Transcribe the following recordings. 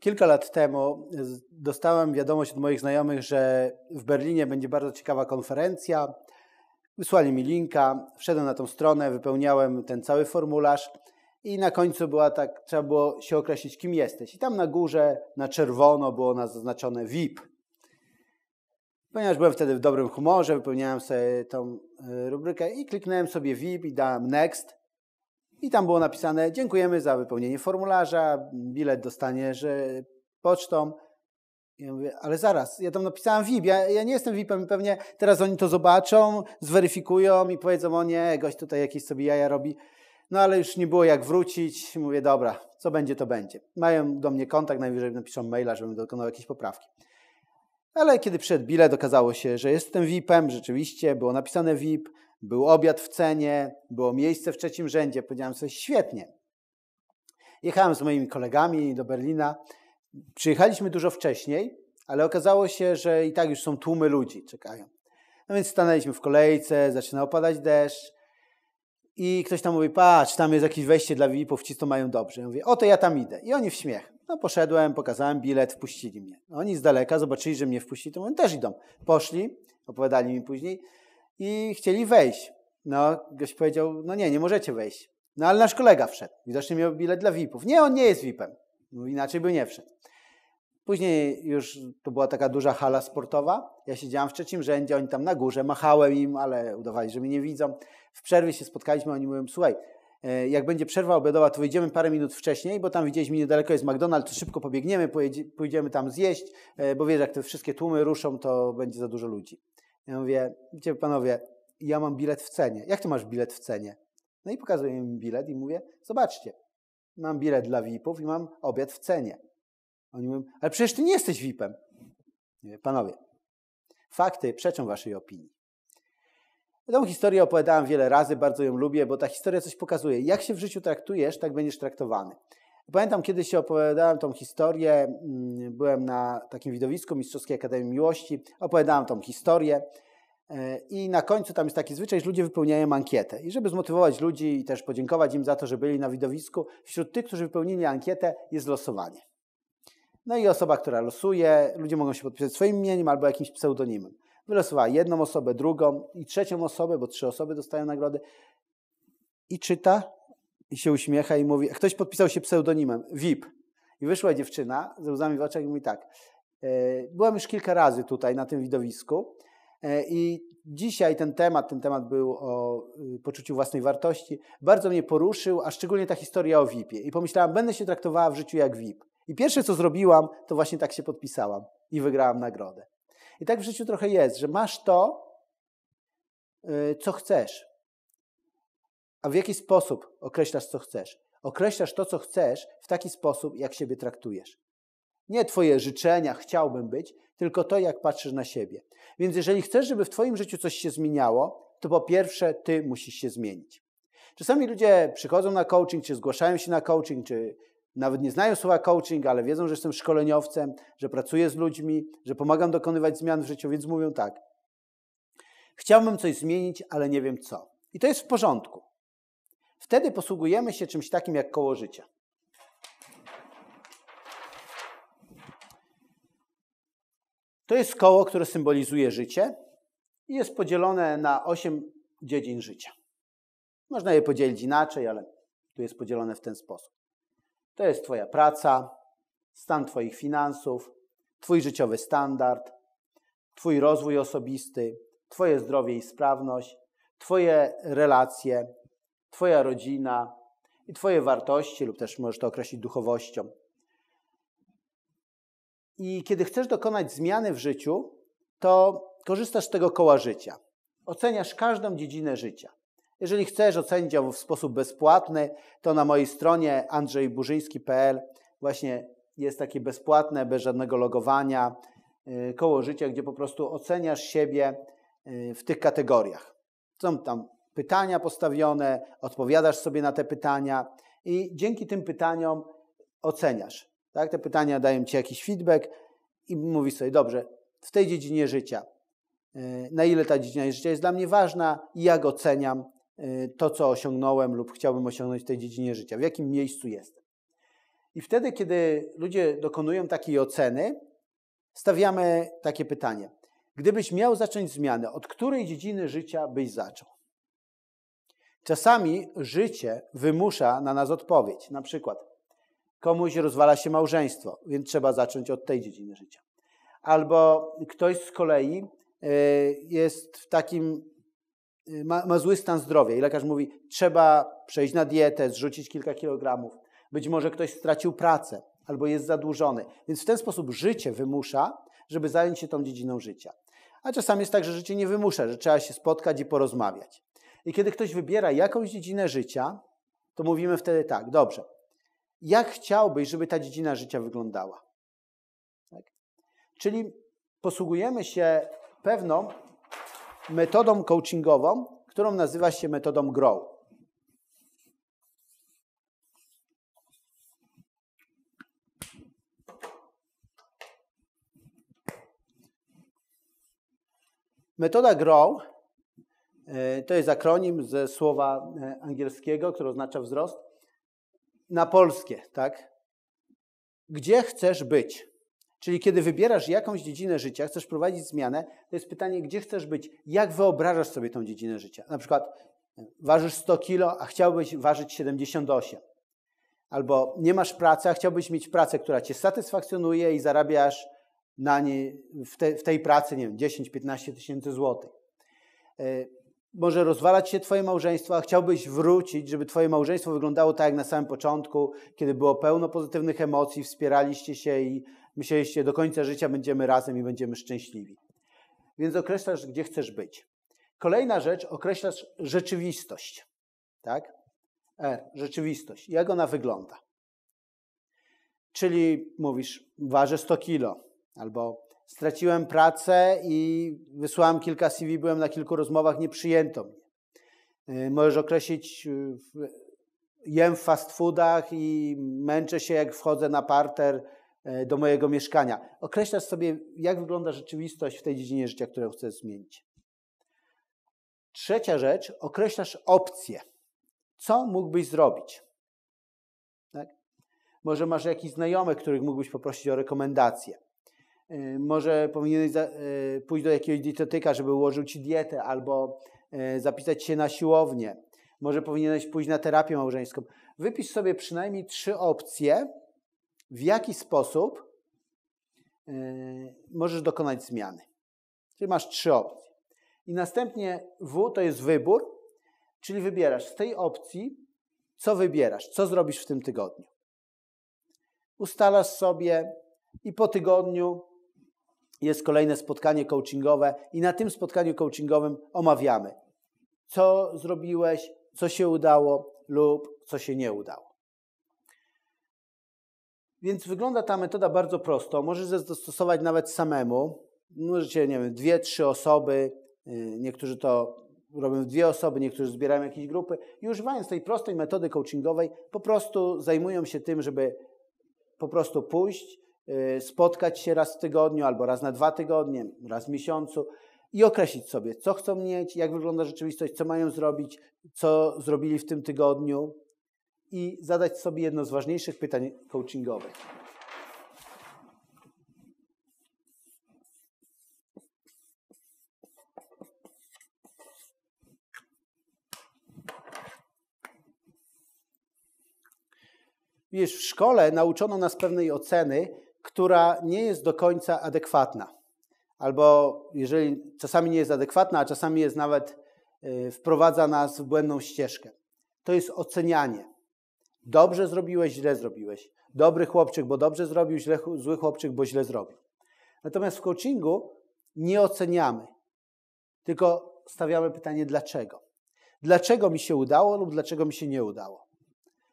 Kilka lat temu dostałem wiadomość od moich znajomych, że w Berlinie będzie bardzo ciekawa konferencja. Wysłali mi linka, wszedłem na tą stronę, wypełniałem ten cały formularz i na końcu była tak, trzeba było się określić, kim jesteś. I tam na górze na czerwono było na zaznaczone VIP. Ponieważ byłem wtedy w dobrym humorze, wypełniałem sobie tą e, rubrykę i kliknąłem sobie VIP i dałem next. I tam było napisane: Dziękujemy za wypełnienie formularza, bilet dostaniesz pocztą. Ja mówię, ale zaraz, ja tam napisałem VIP, ja, ja nie jestem VIP-em pewnie teraz oni to zobaczą, zweryfikują i powiedzą, o nie, gość tutaj jakieś sobie jaja robi. No ale już nie było jak wrócić. Mówię, dobra, co będzie, to będzie. Mają do mnie kontakt, najwyżej napiszą maila, żebym dokonał jakiejś poprawki. Ale kiedy przyszedł bilet, okazało się, że jestem VIP-em, rzeczywiście, było napisane VIP, był obiad w cenie, było miejsce w trzecim rzędzie. Powiedziałem sobie, świetnie. Jechałem z moimi kolegami do Berlina. Przyjechaliśmy dużo wcześniej, ale okazało się, że i tak już są tłumy ludzi, czekają. No więc stanęliśmy w kolejce, zaczyna opadać deszcz i ktoś tam mówi, patrz, tam jest jakieś wejście dla VIP-ów, ci to mają dobrze. Ja mówię, oto ja tam idę. I oni w śmiech. No poszedłem, pokazałem bilet, wpuścili mnie. Oni z daleka zobaczyli, że mnie wpuścili, to oni też idą. Poszli, opowiadali mi później i chcieli wejść. No, gość powiedział, no nie, nie możecie wejść. No ale nasz kolega wszedł. Widocznie miał bilet dla VIP-ów. Nie, on nie jest VIP-em. No, inaczej by nie wszedł. Później już to była taka duża hala sportowa. Ja siedziałem w trzecim rzędzie, oni tam na górze, machałem im, ale udawali, że mnie nie widzą. W przerwie się spotkaliśmy, oni mówią, słuchaj, e, jak będzie przerwa obiadowa, to wyjdziemy parę minut wcześniej, bo tam widzieliśmy niedaleko jest McDonald's, szybko pobiegniemy, pójdziemy tam zjeść, e, bo wiesz, jak te wszystkie tłumy ruszą, to będzie za dużo ludzi. Ja mówię, wiecie panowie, ja mam bilet w cenie. Jak ty masz bilet w cenie? No i pokazuję im bilet i mówię, zobaczcie, mam bilet dla VIP-ów i mam obiad w cenie. Oni mówią, ale przecież ty nie jesteś VIP-em. Mówię, panowie, fakty przeczą waszej opinii. Tę historię opowiadałem wiele razy, bardzo ją lubię, bo ta historia coś pokazuje. Jak się w życiu traktujesz, tak będziesz traktowany. Pamiętam, kiedyś się opowiadałem tą historię, mm, byłem na takim widowisku Mistrzowskiej Akademii Miłości, opowiadałem tą historię i na końcu tam jest taki zwyczaj, że ludzie wypełniają ankietę. I żeby zmotywować ludzi i też podziękować im za to, że byli na widowisku, wśród tych, którzy wypełnili ankietę jest losowanie. No i osoba, która losuje, ludzie mogą się podpisać swoim imieniem albo jakimś pseudonimem. Wylosowała jedną osobę, drugą i trzecią osobę, bo trzy osoby dostają nagrody. I czyta, i się uśmiecha i mówi, ktoś podpisał się pseudonimem, VIP. I wyszła dziewczyna ze łzami w oczach i mówi tak, e, byłam już kilka razy tutaj na tym widowisku i dzisiaj ten temat, ten temat był o y, poczuciu własnej wartości, bardzo mnie poruszył, a szczególnie ta historia o VIP-ie. I pomyślałam, będę się traktowała w życiu jak VIP. I pierwsze, co zrobiłam, to właśnie tak się podpisałam i wygrałam nagrodę. I tak w życiu trochę jest, że masz to, y, co chcesz. A w jaki sposób określasz, co chcesz? Określasz to, co chcesz, w taki sposób, jak siebie traktujesz. Nie Twoje życzenia, chciałbym być, tylko to, jak patrzysz na siebie. Więc jeżeli chcesz, żeby w Twoim życiu coś się zmieniało, to po pierwsze Ty musisz się zmienić. Czasami ludzie przychodzą na coaching, czy zgłaszają się na coaching, czy nawet nie znają słowa coaching, ale wiedzą, że jestem szkoleniowcem, że pracuję z ludźmi, że pomagam dokonywać zmian w życiu, więc mówią tak. Chciałbym coś zmienić, ale nie wiem co. I to jest w porządku. Wtedy posługujemy się czymś takim jak koło życia. To jest koło, które symbolizuje życie i jest podzielone na osiem dziedzin życia. Można je podzielić inaczej, ale tu jest podzielone w ten sposób. To jest Twoja praca, stan Twoich finansów, Twój życiowy standard, Twój rozwój osobisty, Twoje zdrowie i sprawność, Twoje relacje, Twoja rodzina i Twoje wartości, lub też możesz to określić duchowością. I kiedy chcesz dokonać zmiany w życiu, to korzystasz z tego koła życia. Oceniasz każdą dziedzinę życia. Jeżeli chcesz ocenić ją w sposób bezpłatny, to na mojej stronie andrzejburzyński.pl właśnie jest takie bezpłatne, bez żadnego logowania, y, koło życia, gdzie po prostu oceniasz siebie y, w tych kategoriach. Są tam pytania postawione, odpowiadasz sobie na te pytania i dzięki tym pytaniom oceniasz. Tak? Te pytania dają ci jakiś feedback i mówisz sobie, dobrze, w tej dziedzinie życia, y, na ile ta dziedzina życia jest dla mnie ważna i jak oceniam Y, to, co osiągnąłem lub chciałbym osiągnąć w tej dziedzinie życia, w jakim miejscu jestem. I wtedy, kiedy ludzie dokonują takiej oceny, stawiamy takie pytanie. Gdybyś miał zacząć zmianę, od której dziedziny życia byś zaczął? Czasami życie wymusza na nas odpowiedź. Na przykład, komuś rozwala się małżeństwo, więc trzeba zacząć od tej dziedziny życia. Albo ktoś z kolei e, jest w takim, e, ma, ma zły stan zdrowia i lekarz mówi, trzeba przejść na dietę, zrzucić kilka kilogramów. Być może ktoś stracił pracę albo jest zadłużony. Więc w ten sposób życie wymusza, żeby zająć się tą dziedziną życia. A czasami jest tak, że życie nie wymusza, że trzeba się spotkać i porozmawiać. I kiedy ktoś wybiera jakąś dziedzinę życia, to mówimy wtedy tak, dobrze, jak chciałbyś, żeby ta dziedzina życia wyglądała? Tak? Czyli posługujemy się pewną metodą coachingową, którą nazywa się metodą GROW. Metoda GROW e, to jest akronim ze słowa e, angielskiego, które oznacza wzrost, na polskie, tak? Gdzie chcesz być? Czyli kiedy wybierasz jakąś dziedzinę życia, chcesz prowadzić zmianę, to jest pytanie, gdzie chcesz być? Jak wyobrażasz sobie tą dziedzinę życia? Na przykład e, ważysz 100 kilo, a chciałbyś ważyć 78. Albo nie masz pracy, a chciałbyś mieć pracę, która cię satysfakcjonuje i zarabiasz na nie, w, te, w tej pracy, nie wiem, 10-15 tysięcy złotych. E, może rozwalać się Twoje małżeństwo, a chciałbyś wrócić, żeby Twoje małżeństwo wyglądało tak jak na samym początku, kiedy było pełno pozytywnych emocji, wspieraliście się i myśleliście, do końca życia będziemy razem i będziemy szczęśliwi. Więc określasz, gdzie chcesz być. Kolejna rzecz, określasz rzeczywistość. Tak? R, rzeczywistość. Jak ona wygląda? Czyli mówisz, ważę 100 kilo, Albo straciłem pracę i wysłałem kilka CV, byłem na kilku rozmowach, nie przyjęto mnie. Y, możesz określić, y, jem w fast foodach i męczę się, jak wchodzę na parter y, do mojego mieszkania. Określasz sobie, jak wygląda rzeczywistość w tej dziedzinie życia, którą chcesz zmienić. Trzecia rzecz, określasz opcje. Co mógłbyś zrobić? Tak? Może masz jakichś znajomych, których mógłbyś poprosić o rekomendacje. E, może powinieneś e, pójść do jakiegoś dietetyka, żeby ułożył ci dietę, albo e, zapisać się na siłownię. Może powinieneś pójść na terapię małżeńską. Wypisz sobie przynajmniej trzy opcje, w jaki sposób możesz dokonać zmiany. Czyli masz trzy opcje. I następnie W to jest wybór, czyli wybierasz z tej opcji, co wybierasz, co zrobisz w tym tygodniu. Ustalasz sobie i po tygodniu jest kolejne spotkanie coachingowe i na tym spotkaniu coachingowym omawiamy, co zrobiłeś, co się udało lub co się nie udało. Więc wygląda ta metoda bardzo prosto. Możesz zastosować nawet samemu. Możecie, nie wiem, dwie, trzy osoby. Y, niektórzy to robią dwie osoby, niektórzy zbierają jakieś grupy. I używając tej prostej metody coachingowej, po prostu zajmują się tym, żeby po prostu pójść, spotkać się raz w tygodniu albo raz na dwa tygodnie, raz w miesiącu i określić sobie, co chcą mieć, jak wygląda rzeczywistość, co mają zrobić, co zrobili w tym tygodniu i zadać sobie jedno z ważniejszych pytań coachingowych. Wiesz, w szkole nauczono nas pewnej oceny, która nie jest do końca adekwatna. Albo jeżeli czasami nie jest adekwatna, a czasami jest nawet y, wprowadza nas w błędną ścieżkę. To jest ocenianie. Dobrze zrobiłeś, źle zrobiłeś. Dobry chłopczyk, bo dobrze zrobił, źle, zły chłopczyk, bo źle zrobił. Natomiast w coachingu nie oceniamy, tylko stawiamy pytanie dlaczego. Dlaczego mi się udało lub dlaczego mi się nie udało?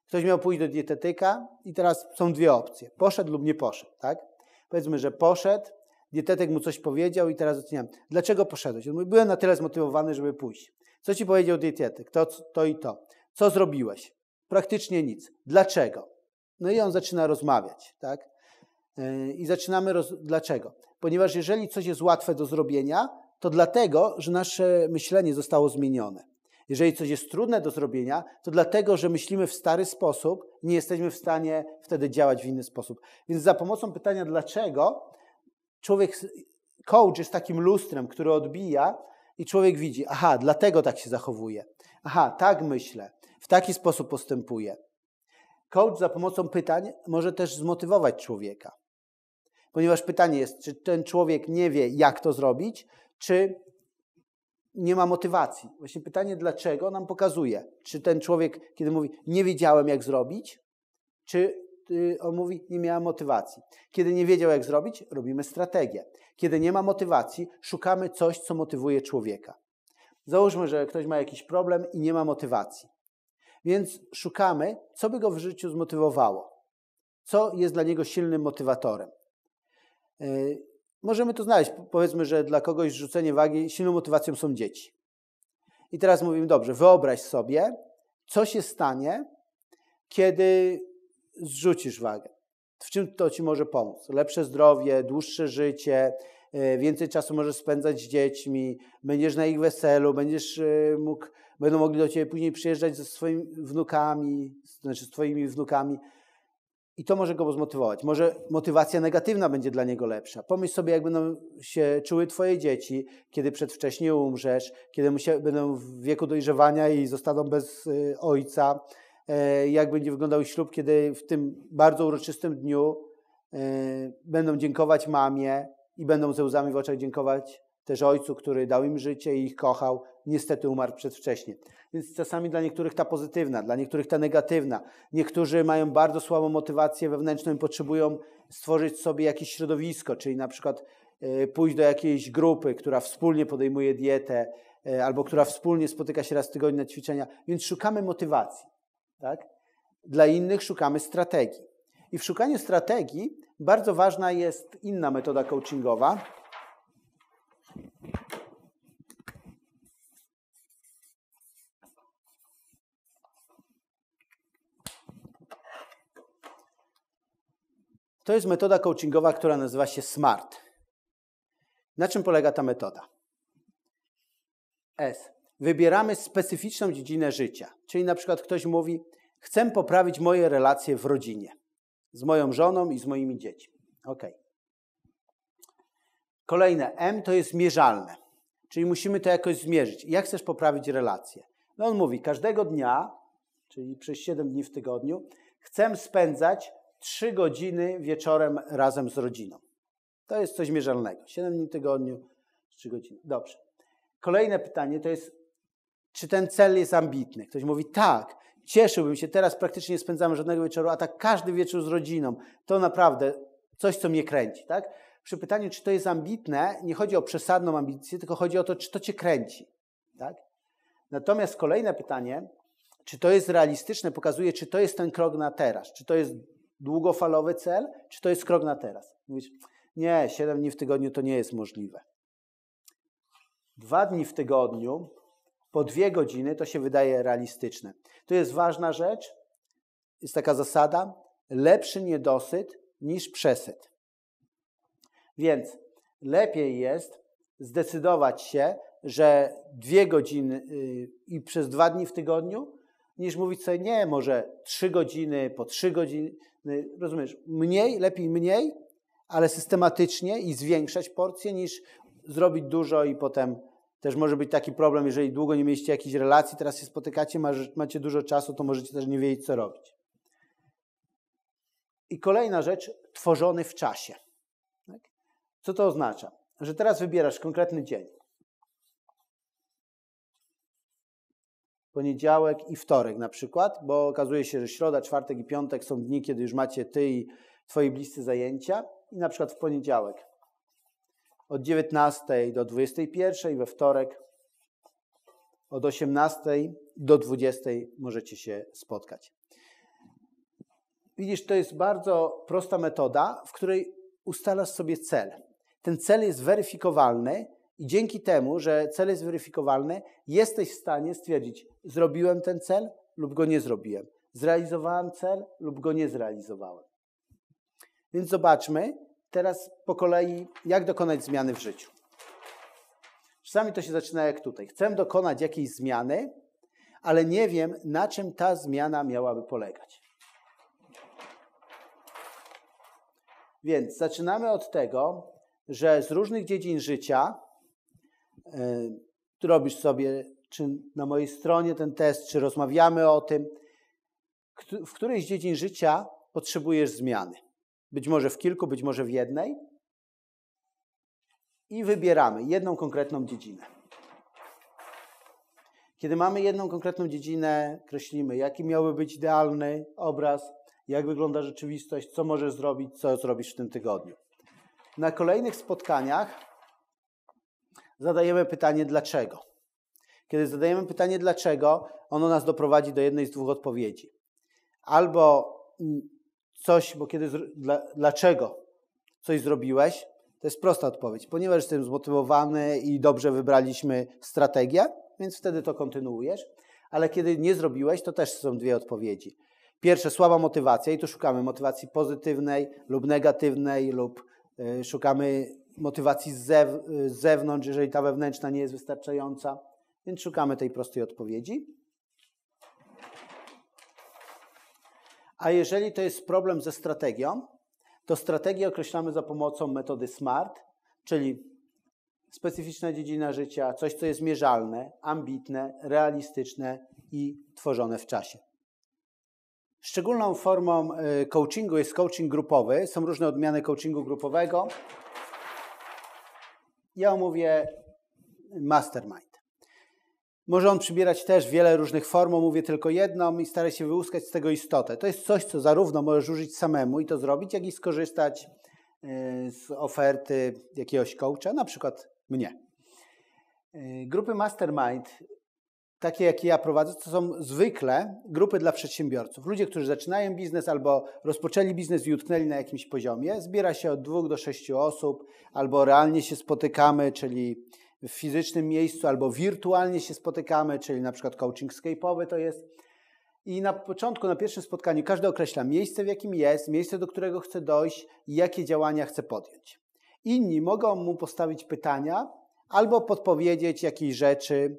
Ktoś miał pójść do dietetyka i teraz są dwie opcje. Poszedł lub nie poszedł, tak? Powiedzmy, że poszedł, dietetyk mu coś powiedział i teraz oceniam. Dlaczego poszedłeś? On mówi, byłem na tyle zmotywowany, żeby pójść. Co ci powiedział dietetyk? To, to i to. Co zrobiłeś? Praktycznie nic. Dlaczego? No i on zaczyna rozmawiać, tak? Yy, I zaczynamy, roz... dlaczego? Ponieważ jeżeli coś jest łatwe do zrobienia, to dlatego, że nasze myślenie zostało zmienione. Jeżeli coś jest trudne do zrobienia, to dlatego, że myślimy w stary sposób, nie jesteśmy w stanie wtedy działać w inny sposób. Więc za pomocą pytania dlaczego, człowiek, coach jest takim lustrem, który odbija i człowiek widzi, aha, dlatego tak się zachowuje. Aha, tak myślę, w taki sposób postępuję. Coach za pomocą pytań może też zmotywować człowieka. Ponieważ pytanie jest, czy ten człowiek nie wie, jak to zrobić, czy nie ma motywacji. Właśnie pytanie, dlaczego nam pokazuje, czy ten człowiek, kiedy mówi, nie wiedziałem, jak zrobić, czy y, on mówi, nie miałem motywacji. Kiedy nie wiedział, jak zrobić, robimy strategię. Kiedy nie ma motywacji, szukamy coś, co motywuje człowieka. Załóżmy, że ktoś ma jakiś problem i nie ma motywacji. Więc szukamy, co by go w życiu zmotywowało. Co jest dla niego silnym motywatorem. Możemy to znaleźć. Powiedzmy, że dla kogoś rzucenie wagi silną motywacją są dzieci. I teraz mówimy, dobrze, wyobraź sobie, co się stanie, kiedy zrzucisz wagę. W czym to ci może pomóc? Lepsze zdrowie, dłuższe życie, y, więcej czasu możesz spędzać z dziećmi, będziesz na ich weselu, będziesz y, mógł, będą mogli do ciebie później przyjeżdżać ze swoimi wnukami, znaczy z twoimi wnukami. I to może go zmotywować. Może motywacja negatywna będzie dla niego lepsza. Pomyśl sobie, jak będą się czuły Twoje dzieci, kiedy przedwcześnie umrzesz, kiedy będą w wieku dojrzewania i zostaną bez y, ojca. E, jak będzie wyglądał ślub, kiedy w tym bardzo uroczystym dniu e, będą dziękować mamie i będą ze łzami w oczach dziękować też ojcu, który dał im życie i ich kochał, niestety umarł przedwcześnie. Więc czasami dla niektórych ta pozytywna, dla niektórych ta negatywna. Niektórzy mają bardzo słabą motywację wewnętrzną i potrzebują stworzyć sobie jakieś środowisko, czyli na przykład e, pójść do jakiejś grupy, która wspólnie podejmuje dietę, e, albo która wspólnie spotyka się raz w tygodniu na ćwiczenia. Więc szukamy motywacji. Tak? Dla innych szukamy strategii. I w szukaniu strategii bardzo ważna jest inna metoda coachingowa, To jest metoda coachingowa, która nazywa się SMART. Na czym polega ta metoda? S. Wybieramy specyficzną dziedzinę życia. Czyli na przykład ktoś mówi: Chcę poprawić moje relacje w rodzinie z moją żoną i z moimi dziećmi. Ok. Kolejne M to jest mierzalne, czyli musimy to jakoś zmierzyć. Jak chcesz poprawić relacje? No on mówi: Każdego dnia, czyli przez 7 dni w tygodniu, chcę spędzać trzy godziny wieczorem razem z rodziną. To jest coś mierzalnego. 7 dni w tygodniu, 3 godziny. Dobrze. Kolejne pytanie to jest, czy ten cel jest ambitny? Ktoś mówi, tak, cieszyłbym się, teraz praktycznie nie spędzamy żadnego wieczoru, a tak każdy wieczór z rodziną. To naprawdę coś, co mnie kręci, tak? Przy pytaniu, czy to jest ambitne, nie chodzi o przesadną ambicję, tylko chodzi o to, czy to cię kręci, tak? Natomiast kolejne pytanie, czy to jest realistyczne, pokazuje, czy to jest ten krok na teraz, czy to jest długofalowy cel, czy to jest krok na teraz? Mówisz, nie, 7 dni w tygodniu to nie jest możliwe. Dwa dni w tygodniu, po dwie godziny, to się wydaje realistyczne. To jest ważna rzecz, jest taka zasada, lepszy niedosyt niż przesyt. Więc lepiej jest zdecydować się, że dwie godziny y, i przez dwa dni w tygodniu, niż mówić sobie, nie, może trzy godziny, po trzy godziny, rozumiesz, mniej, lepiej mniej, ale systematycznie i zwiększać porcje, niż zrobić dużo i potem też może być taki problem, jeżeli długo nie mieliście jakiejś relacji, teraz się spotykacie, macie dużo czasu, to możecie też nie wiedzieć, co robić. I kolejna rzecz, tworzony w czasie. Tak? Co to oznacza? Że teraz wybierasz konkretny dzień. Poniedziałek i wtorek na przykład, bo okazuje się, że środa, czwartek i piątek są dni, kiedy już macie ty i twoi bliscy zajęcia i na przykład w poniedziałek od 19 do 21 i we wtorek od 18 do 20 możecie się spotkać. Widzisz, to jest bardzo prosta metoda, w której ustalasz sobie cel. Ten cel jest weryfikowalny i dzięki temu, że cel jest weryfikowalny, jesteś w stanie stwierdzić, zrobiłem ten cel lub go nie zrobiłem. Zrealizowałem cel lub go nie zrealizowałem. Więc zobaczmy teraz po kolei, jak dokonać zmiany w życiu. Czasami to się zaczyna jak tutaj. Chcę dokonać jakiejś zmiany, ale nie wiem, na czym ta zmiana miałaby polegać. Więc zaczynamy od tego, że z różnych dziedzin życia yy, robisz sobie, czy na mojej stronie ten test, czy rozmawiamy o tym, w której z dziedzin życia potrzebujesz zmiany. Być może w kilku, być może w jednej. I wybieramy jedną konkretną dziedzinę. Kiedy mamy jedną konkretną dziedzinę, kreślimy, jaki miałby być idealny obraz, jak wygląda rzeczywistość, co możesz zrobić, co zrobisz w tym tygodniu. Na kolejnych spotkaniach zadajemy pytanie dlaczego. Kiedy zadajemy pytanie dlaczego, ono nas doprowadzi do jednej z dwóch odpowiedzi. Albo mm, coś, bo kiedy, dlaczego coś zrobiłeś, to jest prosta odpowiedź. Ponieważ jestem zmotywowany i dobrze wybraliśmy strategię, więc wtedy to kontynuujesz. Ale kiedy nie zrobiłeś, to też są dwie odpowiedzi. Pierwsze, słaba motywacja i tu szukamy motywacji pozytywnej lub negatywnej lub y, szukamy motywacji z, zew z zewnątrz, jeżeli ta wewnętrzna nie jest wystarczająca. Więc szukamy tej prostej odpowiedzi. A jeżeli to jest problem ze strategią, to strategię określamy za pomocą metody SMART, czyli specyficzna dziedzina życia, coś, co jest mierzalne, ambitne, realistyczne i tworzone w czasie. Szczególną formą y, coachingu jest coaching grupowy. Są różne odmiany coachingu grupowego. Ja omówię mastermind. Może on przybierać też wiele różnych form, mówię tylko jedną i staraj się wyłuskać z tego istotę. To jest coś, co zarówno możesz użyć samemu i to zrobić, jak i skorzystać y, z oferty jakiegoś coacha, na przykład mnie. Y, grupy Mastermind, takie jakie ja prowadzę, to są zwykle grupy dla przedsiębiorców. Ludzie, którzy zaczynają biznes albo rozpoczęli biznes i utknęli na jakimś poziomie. Zbiera się od dwóch do sześciu osób, albo realnie się spotykamy, czyli w fizycznym miejscu, albo wirtualnie się spotykamy, czyli na przykład coaching skype'owy to jest. I na początku, na pierwszym spotkaniu każdy określa miejsce, w jakim jest, miejsce, do którego chce dojść i jakie działania chce podjąć. Inni mogą mu postawić pytania albo podpowiedzieć jakieś rzeczy,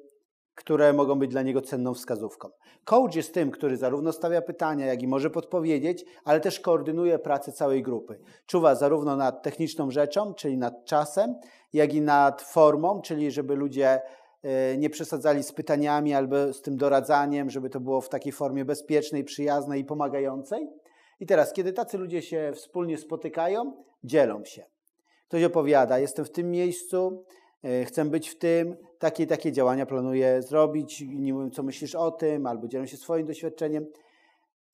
które mogą być dla niego cenną wskazówką. Coach jest tym, który zarówno stawia pytania, jak i może podpowiedzieć, ale też koordynuje pracę całej grupy. Czuwa zarówno nad techniczną rzeczą, czyli nad czasem, jak i nad formą, czyli żeby ludzie e, nie przesadzali z pytaniami albo z tym doradzaniem, żeby to było w takiej formie bezpiecznej, przyjaznej i pomagającej. I teraz, kiedy tacy ludzie się wspólnie spotykają, dzielą się. Ktoś opowiada, jestem w tym miejscu, chcę być w tym, takie takie działania planuję zrobić, nie mówię, co myślisz o tym, albo dzielę się swoim doświadczeniem.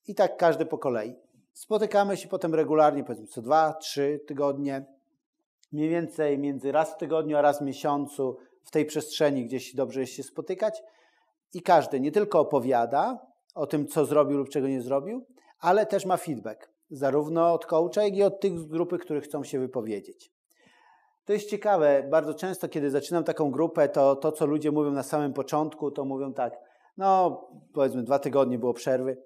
I tak każdy po kolei. Spotykamy się potem regularnie, powiedzmy co dwa, trzy tygodnie, mniej więcej między raz w tygodniu a raz w miesiącu w tej przestrzeni gdzieś dobrze jest się spotykać. I każdy nie tylko opowiada o tym, co zrobił lub czego nie zrobił, ale też ma feedback, zarówno od coacha, jak i od tych z grupy, których chcą się wypowiedzieć. To jest ciekawe. Bardzo często, kiedy zaczynam taką grupę, to to, co ludzie mówią na samym początku, to mówią tak, no powiedzmy dwa tygodnie było przerwy.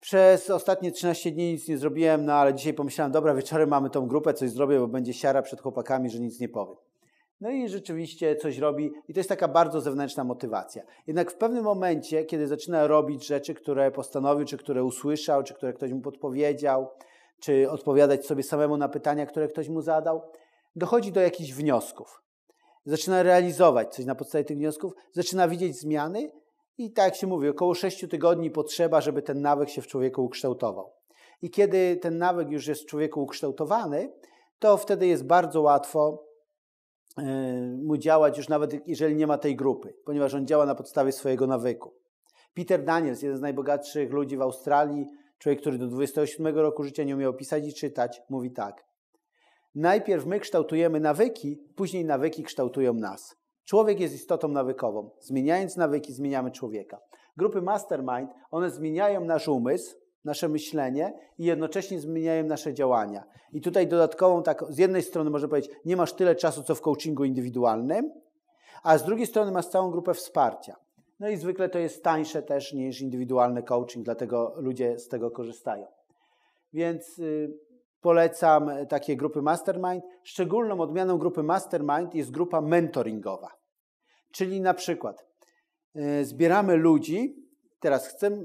Przez ostatnie 13 dni nic nie zrobiłem, no ale dzisiaj pomyślałem, dobra, wieczorem mamy tą grupę, coś zrobię, bo będzie siara przed chłopakami, że nic nie powiem. No i rzeczywiście coś robi i to jest taka bardzo zewnętrzna motywacja. Jednak w pewnym momencie, kiedy zaczyna robić rzeczy, które postanowił, czy które usłyszał, czy które ktoś mu podpowiedział, czy odpowiadać sobie samemu na pytania, które ktoś mu zadał, dochodzi do jakichś wniosków. Zaczyna realizować coś na podstawie tych wniosków, zaczyna widzieć zmiany i tak jak się mówi, około 6 tygodni potrzeba, żeby ten nawyk się w człowieku ukształtował. I kiedy ten nawyk już jest w człowieku ukształtowany, to wtedy jest bardzo łatwo e, mu działać, już nawet jeżeli nie ma tej grupy, ponieważ on działa na podstawie swojego nawyku. Peter Daniels, jeden z najbogatszych ludzi w Australii, człowiek, który do 27 roku życia nie umiał pisać i czytać, mówi tak. Najpierw my kształtujemy nawyki, później nawyki kształtują nas. Człowiek jest istotą nawykową. Zmieniając nawyki, zmieniamy człowieka. Grupy mastermind, one zmieniają nasz umysł, nasze myślenie i jednocześnie zmieniają nasze działania. I tutaj dodatkową, tak, z jednej strony można powiedzieć, nie masz tyle czasu, co w coachingu indywidualnym, a z drugiej strony masz całą grupę wsparcia. No i zwykle to jest tańsze też niż indywidualny coaching, dlatego ludzie z tego korzystają. Więc y, polecam e, takie grupy mastermind. Szczególną odmianą grupy mastermind jest grupa mentoringowa. Czyli na przykład e, zbieramy ludzi. Teraz chcę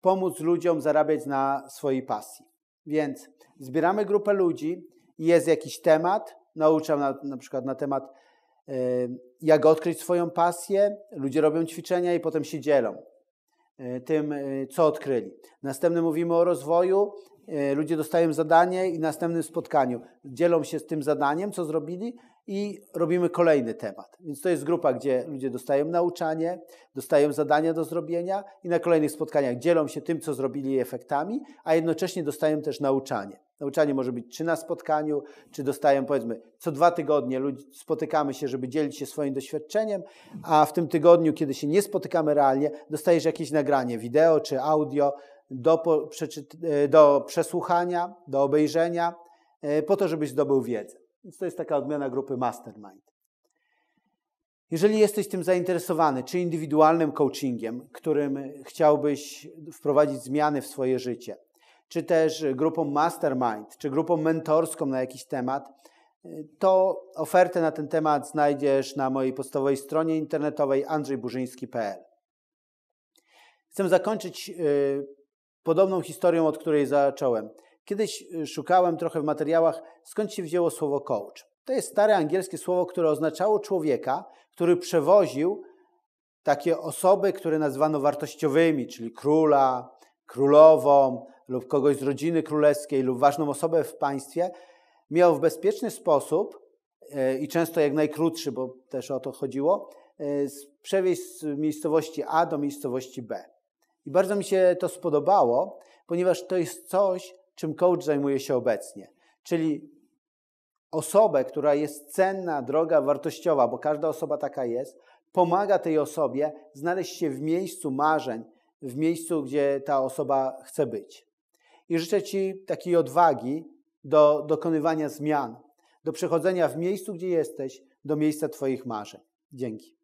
pomóc ludziom zarabiać na swojej pasji. Więc zbieramy grupę ludzi, jest jakiś temat, nauczam na, na przykład na temat, e, jak odkryć swoją pasję. Ludzie robią ćwiczenia i potem się dzielą tym, co odkryli. Następnie mówimy o rozwoju. Ludzie dostają zadanie i na następnym spotkaniu dzielą się z tym zadaniem, co zrobili i robimy kolejny temat. Więc to jest grupa, gdzie ludzie dostają nauczanie, dostają zadania do zrobienia i na kolejnych spotkaniach dzielą się tym, co zrobili efektami, a jednocześnie dostają też nauczanie. Nauczanie może być czy na spotkaniu, czy dostają powiedzmy co dwa tygodnie spotykamy się, żeby dzielić się swoim doświadczeniem, a w tym tygodniu, kiedy się nie spotykamy realnie, dostajesz jakieś nagranie wideo czy audio do, do przesłuchania, do obejrzenia, e, po to, żebyś zdobył wiedzę. Więc to jest taka odmiana grupy mastermind. Jeżeli jesteś tym zainteresowany, czy indywidualnym coachingiem, którym chciałbyś wprowadzić zmiany w swoje życie, czy też grupą mastermind, czy grupą mentorską na jakiś temat, to ofertę na ten temat znajdziesz na mojej podstawowej stronie internetowej andrzejburzyński.pl. Chcę zakończyć podobną historią, od której zacząłem. Kiedyś y, szukałem trochę w materiałach, skąd się wzięło słowo coach. To jest stare angielskie słowo, które oznaczało człowieka, który przewoził takie osoby, które nazywano wartościowymi, czyli króla, królową lub kogoś z rodziny królewskiej lub ważną osobę w państwie, miał w bezpieczny sposób y, i często jak najkrótszy, bo też o to chodziło, y, przewieźć z miejscowości A do miejscowości B. I bardzo mi się to spodobało, ponieważ to jest coś, czym coach zajmuje się obecnie. Czyli osobę, która jest cenna, droga, wartościowa, bo każda osoba taka jest, pomaga tej osobie znaleźć się w miejscu marzeń, w miejscu, gdzie ta osoba chce być. I życzę Ci takiej odwagi do dokonywania zmian, do przechodzenia w miejscu, gdzie jesteś, do miejsca Twoich marzeń. Dzięki.